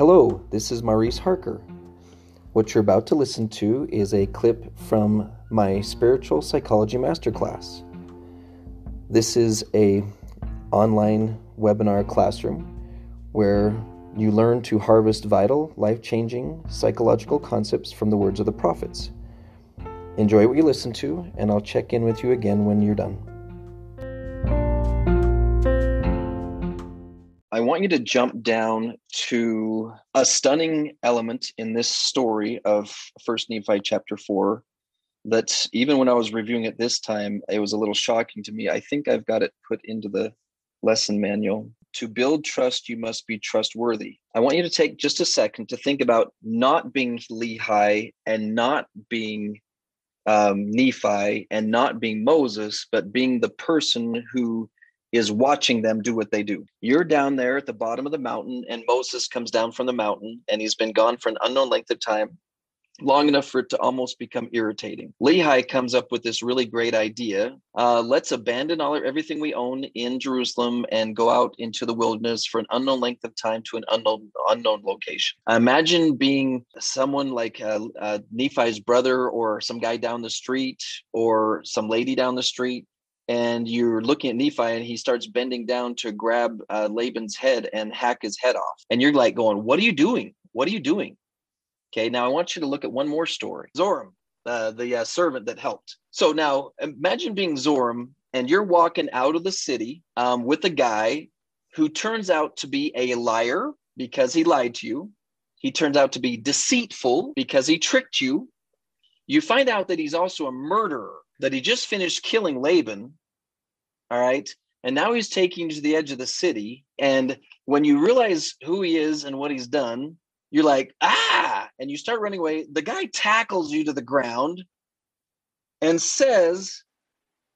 Hello, this is Maurice Harker. What you're about to listen to is a clip from my spiritual psychology masterclass. This is a online webinar classroom where you learn to harvest vital, life-changing psychological concepts from the words of the prophets. Enjoy what you listen to, and I'll check in with you again when you're done. I want you to jump down to a stunning element in this story of First Nephi chapter four. That even when I was reviewing it this time, it was a little shocking to me. I think I've got it put into the lesson manual. To build trust, you must be trustworthy. I want you to take just a second to think about not being Lehi and not being um, Nephi and not being Moses, but being the person who is watching them do what they do. You're down there at the bottom of the mountain, and Moses comes down from the mountain, and he's been gone for an unknown length of time, long enough for it to almost become irritating. Lehi comes up with this really great idea. Uh, let's abandon all everything we own in Jerusalem and go out into the wilderness for an unknown length of time to an unknown unknown location. Imagine being someone like uh, uh, Nephi's brother, or some guy down the street, or some lady down the street and you're looking at Nephi and he starts bending down to grab uh, Laban's head and hack his head off. And you're like going, What are you doing? What are you doing? Okay, now I want you to look at one more story Zoram, uh, the uh, servant that helped. So now imagine being Zoram and you're walking out of the city um, with a guy who turns out to be a liar because he lied to you. He turns out to be deceitful because he tricked you. You find out that he's also a murderer, that he just finished killing Laban all right. And now he's taking you to the edge of the city. And when you realize who he is and what he's done, you're like, ah, and you start running away. The guy tackles you to the ground and says,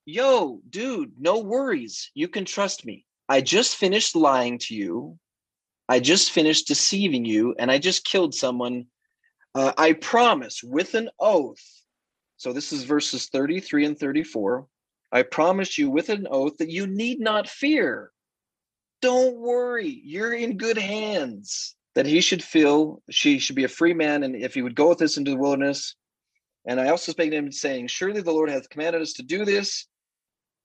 yo, dude, no worries. You can trust me. I just finished lying to you. I just finished deceiving you, and I just killed someone. Uh, I promise with an oath. So this is verses 33 and 34. I promise you with an oath that you need not fear. Don't worry, you're in good hands. That he should feel she should be a free man, and if he would go with us into the wilderness. And I also spake to him saying, Surely the Lord hath commanded us to do this.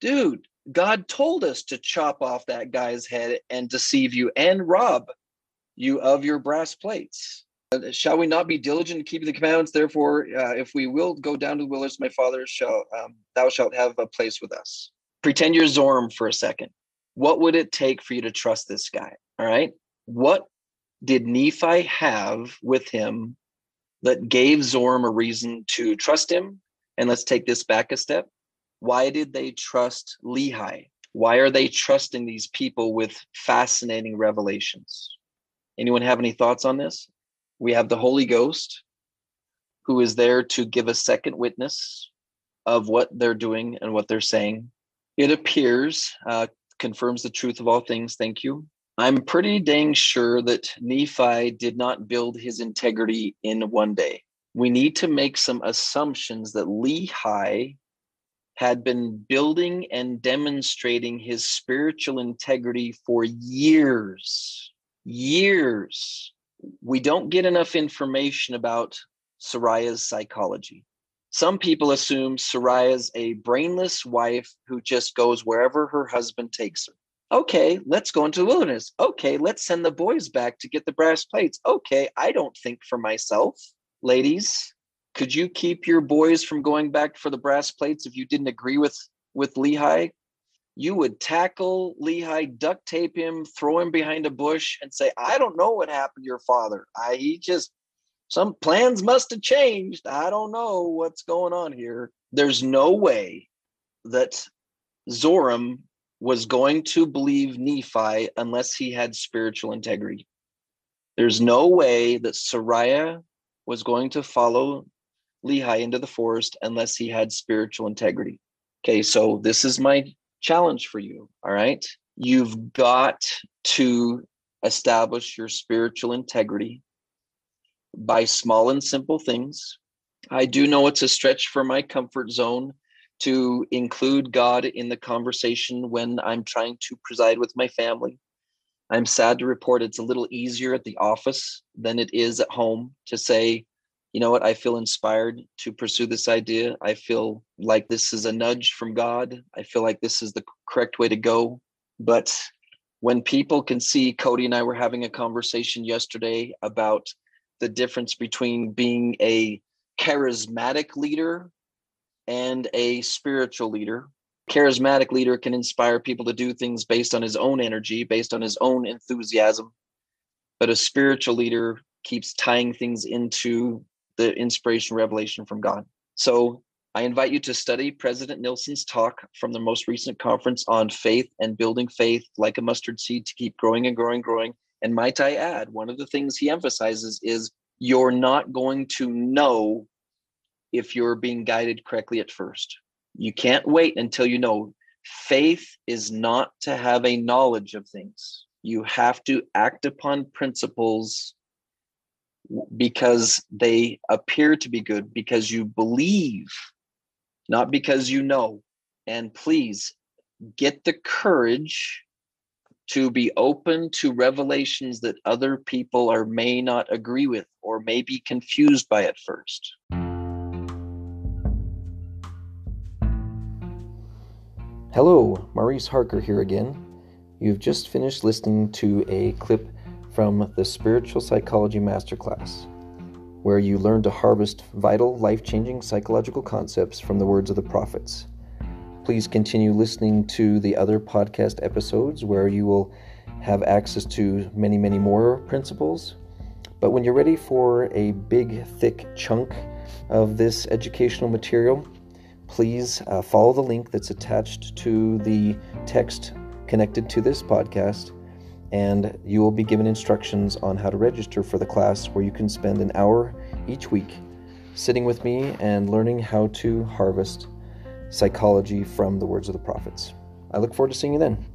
Dude, God told us to chop off that guy's head and deceive you and rob you of your brass plates. Uh, shall we not be diligent in keeping the commandments? Therefore, uh, if we will go down to the wilderness, my father shall, um, thou shalt have a place with us. Pretend you're Zoram for a second. What would it take for you to trust this guy? All right. What did Nephi have with him that gave Zoram a reason to trust him? And let's take this back a step. Why did they trust Lehi? Why are they trusting these people with fascinating revelations? Anyone have any thoughts on this? We have the Holy Ghost who is there to give a second witness of what they're doing and what they're saying. It appears, uh, confirms the truth of all things. Thank you. I'm pretty dang sure that Nephi did not build his integrity in one day. We need to make some assumptions that Lehi had been building and demonstrating his spiritual integrity for years, years we don't get enough information about Sariah's psychology. Some people assume Sariah's a brainless wife who just goes wherever her husband takes her. Okay, let's go into the wilderness. Okay, let's send the boys back to get the brass plates. Okay, I don't think for myself. Ladies, could you keep your boys from going back for the brass plates if you didn't agree with with Lehi? You would tackle Lehi, duct tape him, throw him behind a bush, and say, I don't know what happened to your father. I he just some plans must have changed. I don't know what's going on here. There's no way that Zoram was going to believe Nephi unless he had spiritual integrity. There's no way that Sariah was going to follow Lehi into the forest unless he had spiritual integrity. Okay, so this is my challenge for you. All right. You've got to establish your spiritual integrity by small and simple things. I do know it's a stretch for my comfort zone to include God in the conversation when I'm trying to preside with my family. I'm sad to report it's a little easier at the office than it is at home to say, you know what, I feel inspired to pursue this idea. I feel like this is a nudge from God. I feel like this is the correct way to go. But when people can see, Cody and I were having a conversation yesterday about the difference between being a charismatic leader and a spiritual leader. Charismatic leader can inspire people to do things based on his own energy, based on his own enthusiasm. But a spiritual leader keeps tying things into the inspiration revelation from God. So I invite you to study President Nelson's talk from the most recent conference on faith and building faith like a mustard seed to keep growing and growing, growing. And might I add, one of the things he emphasizes is you're not going to know if you're being guided correctly at first. You can't wait until you know. Faith is not to have a knowledge of things. You have to act upon principles because they appear to be good, because you believe, not because you know. And please get the courage to be open to revelations that other people are may not agree with or may be confused by at first. Hello, Maurice Harker here again. You've just finished listening to a clip from the Spiritual Psychology Masterclass, where you learn to harvest vital, life changing psychological concepts from the words of the prophets. Please continue listening to the other podcast episodes where you will have access to many, many more principles. But when you're ready for a big, thick chunk of this educational material, please uh, follow the link that's attached to the text connected to this podcast, and you will be given instructions on how to register for the class where you can spend an hour each week sitting with me and learning how to harvest psychology from the words of the prophets. I look forward to seeing you then.